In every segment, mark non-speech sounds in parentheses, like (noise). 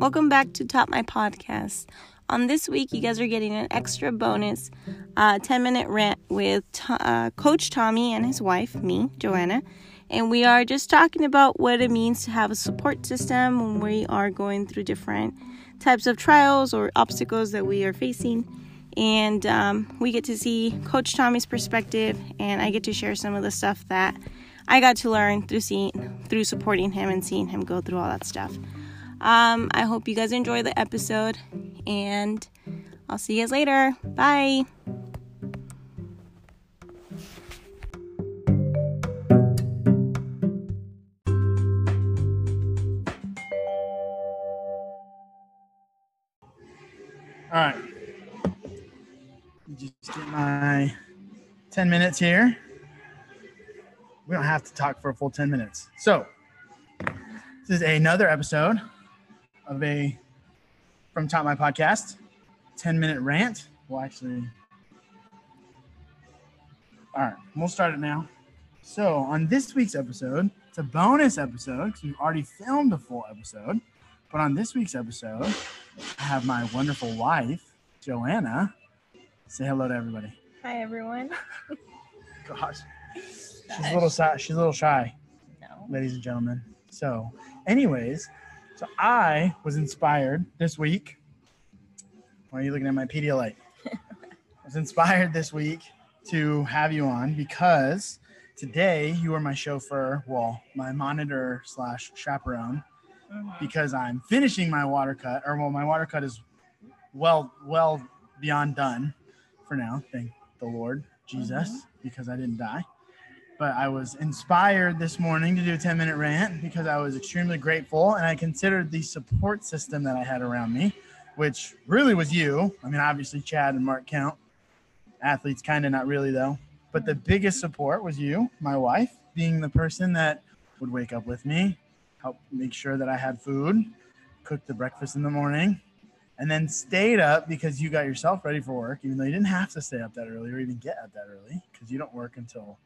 Welcome back to Top My Podcast. On this week, you guys are getting an extra bonus uh, 10 minute rant with uh, Coach Tommy and his wife, me, Joanna. And we are just talking about what it means to have a support system when we are going through different types of trials or obstacles that we are facing. And um, we get to see Coach Tommy's perspective, and I get to share some of the stuff that I got to learn through seeing, through supporting him and seeing him go through all that stuff. Um, I hope you guys enjoy the episode, and I'll see you guys later. Bye. All right. Just get my 10 minutes here. We don't have to talk for a full 10 minutes. So, this is another episode of a from Top My Podcast 10 minute rant. Well, actually, all right, we'll start it now. So, on this week's episode, it's a bonus episode because we've already filmed a full episode. But on this week's episode, I have my wonderful wife, Joanna. Say hello to everybody. Hi, everyone. (laughs) Gosh, she's a little shy. She's a little shy, No. ladies and gentlemen. So, anyways, so I was inspired this week. Why are you looking at my Pedialyte? (laughs) I was inspired this week to have you on because today you are my chauffeur, well, my monitor slash chaperone because I'm finishing my water cut, or well, my water cut is well, well beyond done for now. Thank the Lord Jesus, mm-hmm. because I didn't die. But I was inspired this morning to do a 10 minute rant because I was extremely grateful and I considered the support system that I had around me, which really was you. I mean, obviously, Chad and Mark count. Athletes, kind of not really, though. But the biggest support was you, my wife, being the person that would wake up with me, help make sure that I had food, cook the breakfast in the morning, and then stayed up because you got yourself ready for work, even though you didn't have to stay up that early or even get up that early because you don't work until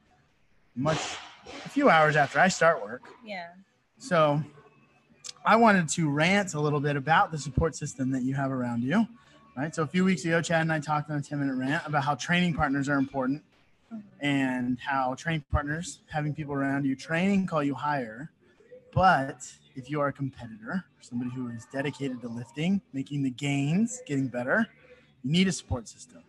much a few hours after I start work. Yeah. So I wanted to rant a little bit about the support system that you have around you. Right. So a few weeks ago, Chad and I talked on a 10 minute rant about how training partners are important mm-hmm. and how training partners, having people around you, training call you higher. But if you are a competitor, somebody who is dedicated to lifting, making the gains, getting better, you need a support system.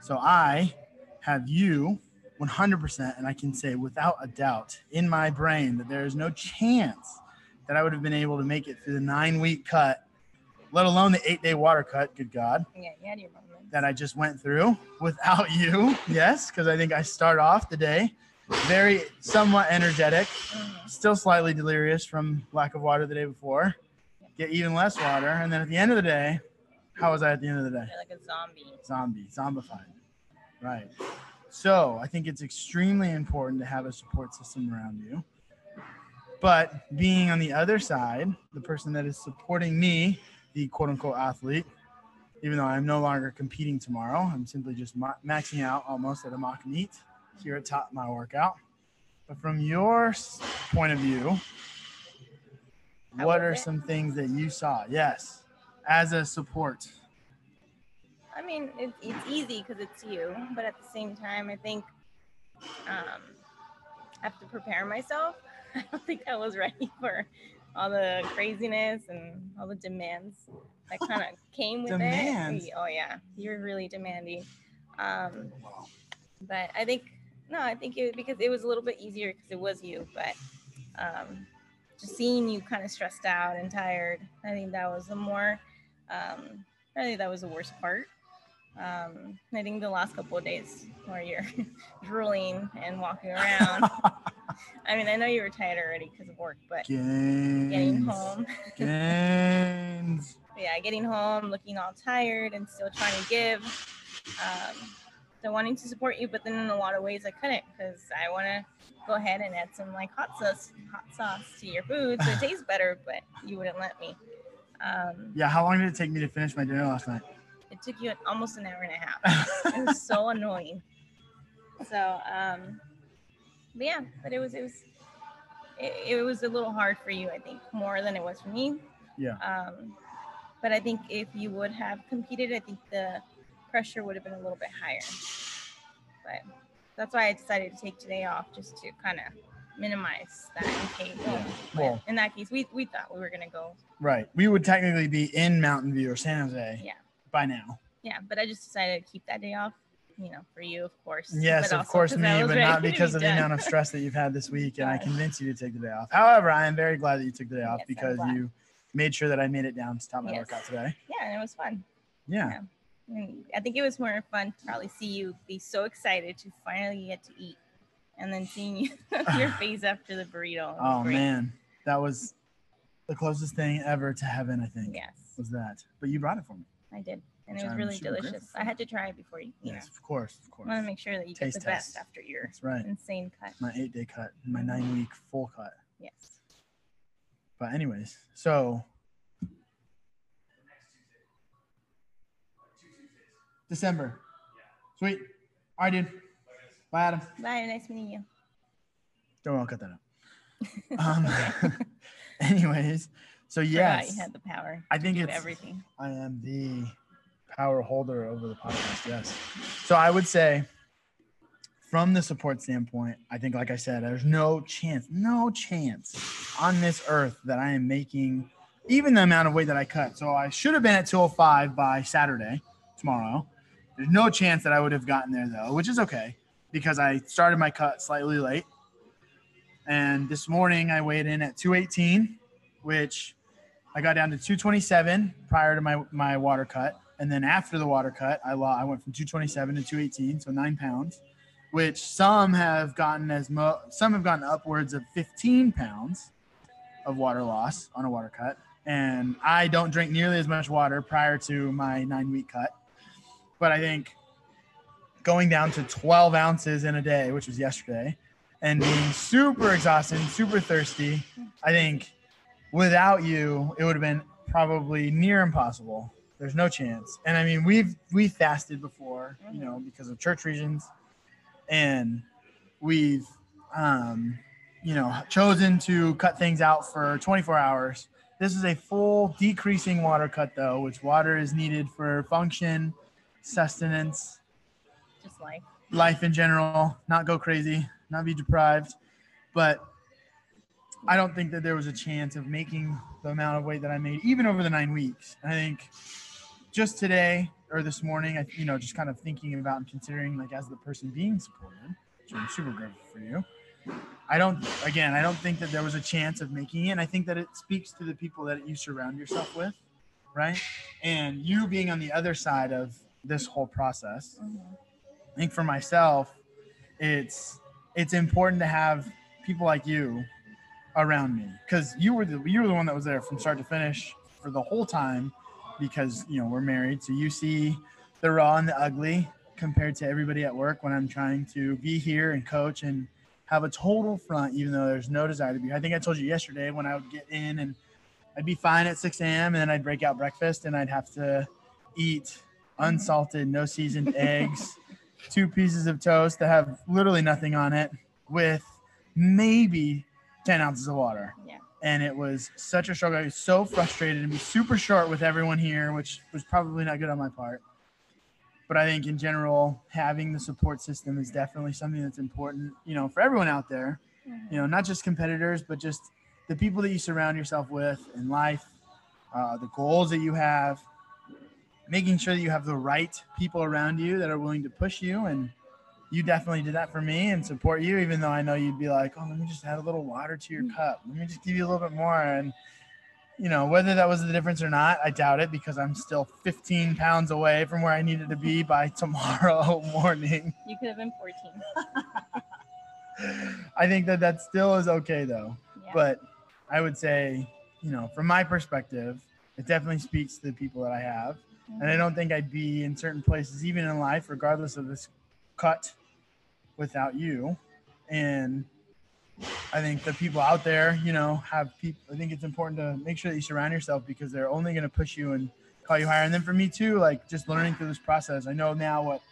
So I have you 100%, and I can say without a doubt in my brain that there is no chance that I would have been able to make it through the nine week cut, let alone the eight day water cut. Good God Yeah, you had your moments. that I just went through without (laughs) you. Yes, because I think I start off the day very somewhat energetic, Mhm. still slightly delirious from lack of water the day before. Get even less water, and then at the end of the day, how was I at the end of the day? You're like a zombie. Zombie, zombified. Right. So I think it's extremely important to have a support system around you. But being on the other side, the person that is supporting me, the quote unquote athlete, even though I'm no longer competing tomorrow, I'm simply just ma- maxing out almost at a mock meet here at top my workout. But from your point of view, what are some things that you saw? Yes, as a support. I mean, it, it's easy because it's you, but at the same time, I think um, I have to prepare myself. (laughs) I don't think I was ready (laughs) for all the craziness and all the demands that (laughs) kind of came with Demands? it. Oh yeah, you're really demanding. Um, but I think no, I think it because it was a little bit easier because it was you. But um, just seeing you kind of stressed out and tired, I think that was the more. Um, I think that was the worst part. Um, I think the last couple of days where you're (laughs) drooling and walking around. (laughs) I mean, I know you were tired already because of work, but Gains. getting home, (laughs) Gains. yeah, getting home, looking all tired and still trying to give. Um, so wanting to support you, but then in a lot of ways I couldn't because I want to go ahead and add some like hot sauce, hot sauce to your food so it tastes better, but you wouldn't let me. Um, Yeah, how long did it take me to finish my dinner last night? Took you almost an hour and a half. (laughs) it was so annoying. So, um, but yeah, but it was it was it, it was a little hard for you, I think, more than it was for me. Yeah. Um, but I think if you would have competed, I think the pressure would have been a little bit higher. But that's why I decided to take today off just to kind of minimize that in case. Yeah. Well- in that case, we, we thought we were gonna go. Right. We would technically be in Mountain View or San Jose Yeah. By now. Yeah, but I just decided to keep that day off. You know, for you, of course. Yes, of course, me, but not (laughs) because be of the amount of stress that you've had this week. And I convinced you to take the day off. However, I am very glad that you took the day off Yes, because you made sure that I made it down to top my Yes. workout today. Yeah, and it was fun. Yeah. And I think it was more fun to probably see you be so excited to finally get to eat, and then seeing you, (laughs) (laughs) your face after the burrito. Oh great. man, that was the closest thing ever to heaven. I think Yes, was that. But you brought it for me. I did, and Which it was I'm really delicious. I had to try it before you. You Yes, of course, of course. I want to make sure that you Taste get the best test. after your That's right. insane cut. My eight day cut, my nine week full cut. Yes. But anyways, so December. Sweet. All right, dude. Bye, Adam. Bye. Nice meeting you. Don't worry, I'll cut that out. Um, (laughs) anyways, so yes, you had the power. I think it's everything. I am the power holder over the podcast. Yes. So I would say, from the support standpoint, I think, like I said, there's no chance, no chance on this earth that I am making even the amount of weight that I cut. So I should have been at 205 by Saturday, tomorrow. There's no chance that I would have gotten there though, which is okay because I started my cut slightly late. And this morning I weighed in at 218, which I got down to 227 prior to my, my water cut. And then after the water cut, I, lo- I went from 227 to 218, so nine pounds, which some have gotten as mo- some have gotten upwards of 15 pounds of water loss on a water cut. And I don't drink nearly as much water prior to my nine week cut. But I think going down to 12 ounces in a day, which was yesterday, and being super exhausted super thirsty, I think without you, it would have been probably near impossible. There's no chance. And I mean, we've we fasted before, you know, because of church reasons, and we've um, you know chosen to cut things out for 24 hours. This is a full decreasing water cut, though, which water is needed for function, sustenance, Just like life in general, not go crazy, not be deprived. But I don't think that there was a chance of making the amount of weight that I made, even over the nine weeks. I think just today or this morning, I, you know, just kind of thinking about and considering, like, as the person being supported, which I'm super grateful for you. I don't, again, I don't think that there was a chance of making it. And I think that it speaks to the people that you surround yourself with, right? And you being on the other side of this whole process. I think for myself, it's it's important to have people like you around me because you were the you were the one that was there from start to finish for the whole time because you know we're married, so you see the raw and the ugly compared to everybody at work when I'm trying to be here and coach and have a total front, even though there's no desire to be. I think I told you yesterday when I would get in and I'd be fine at 6 a.m. and then I'd break out breakfast and I'd have to eat unsalted, no seasoned (laughs) eggs, two pieces of toast that have literally nothing on it with maybe 10 ounces of water. Yeah. And it was such a struggle. I was so frustrated and be super short with everyone here, which was probably not good on my part. But I think in general, having the support system is definitely something that's important, you know, for everyone out there, you know, not just competitors, but just the people that you surround yourself with in life, uh, the goals that you have, making sure that you have the right people around you that are willing to push you. And you definitely did that for me and support you, even though I know you'd be like, oh, let me just add a little water to your mm. cup. Let me just give you a little bit more. And, you know, whether that was the difference or not, I doubt it because I'm still 15 pounds away from where I needed to be by (laughs) tomorrow morning. You could have been 14. (laughs) I think that that still is okay though. Yeah. But I would say, you know, from my perspective, it definitely speaks to the people that I have. And I mm-hmm. don't think I'd be in certain places, even in life, regardless of this cut, without you. And I think the people out there, you know, have people. I think it's important to make sure that you surround yourself because they're only going to push you and call you higher. And then for me too, like just learning through this process, I know now what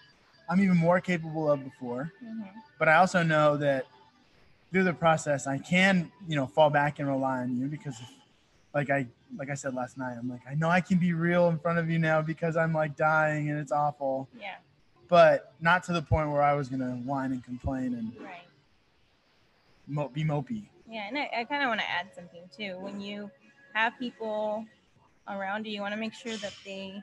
I'm even more capable of before. Mhm. But I also know that through the process, I can, you know, fall back and rely on you because like I like I said last night, I'm like, I know I can be real in front of you now because I'm like dying and it's awful. Yeah. But not to the point where I was gonna whine and complain and Right. mo- be mopey. Yeah, and I, I kind of want to add something too. When you have people around you, you want to make sure that they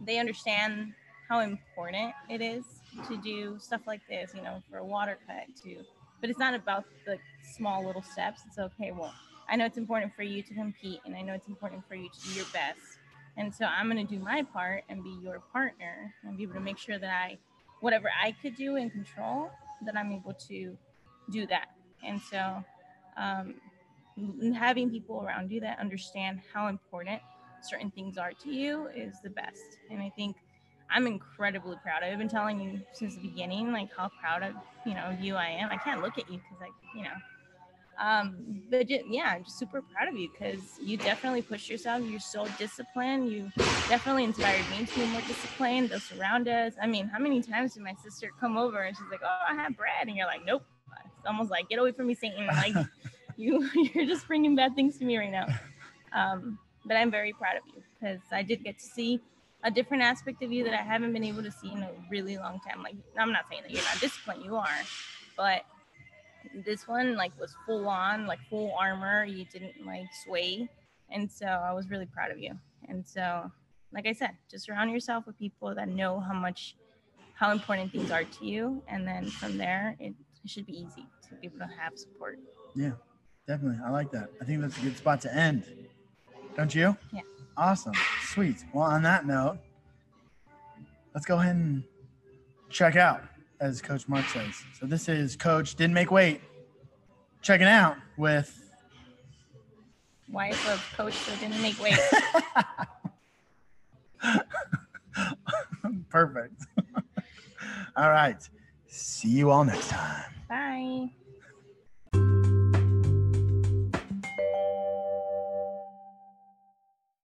they understand how important it is to do stuff like this. You know, for a water cut too. But it's not about the small little steps. It's okay. Well, I know it's important for you to compete, and I know it's important for you to do your best. And so I'm going to do my part and be your partner and be able to make sure that I, whatever I could do and control, that I'm able to do that. And so um, having people around you that understand how important certain things are to you is the best. And I think I'm incredibly proud. I've been telling you since the beginning, like how proud of you know you I am. I can't look at you because I, you know, um, but just, yeah, I'm just super proud of you because you definitely push yourself. You're so disciplined. You definitely inspired me to be more disciplined. Those around us. I mean, how many times did my sister come over and she's like, "Oh, I have bread," and you're like, "Nope." It's almost like, "Get away from me, Satan!" Like (laughs) you, you're just bringing bad things to me right now. Um, but I'm very proud of you because I did get to see a different aspect of you that I haven't been able to see in a really long time. Like, I'm not saying that you're not disciplined, you are, but this one like was full on, like full armor. You didn't like sway, and so I was really proud of you. And so, like I said, just surround yourself with people that know how much, how important things are to you, and then from there, it, it should be easy to be able to have support. Yeah, definitely. I like that. I think that's a good spot to end. Don't you? Yeah. Awesome. Sweet. Well, on that note, let's go ahead and check out, as Coach Mark says. So this is Coach Didn't Make Weight checking out with Wife of coach that didn't make weight. (laughs) Perfect. (laughs) all right. See you all next time. Bye.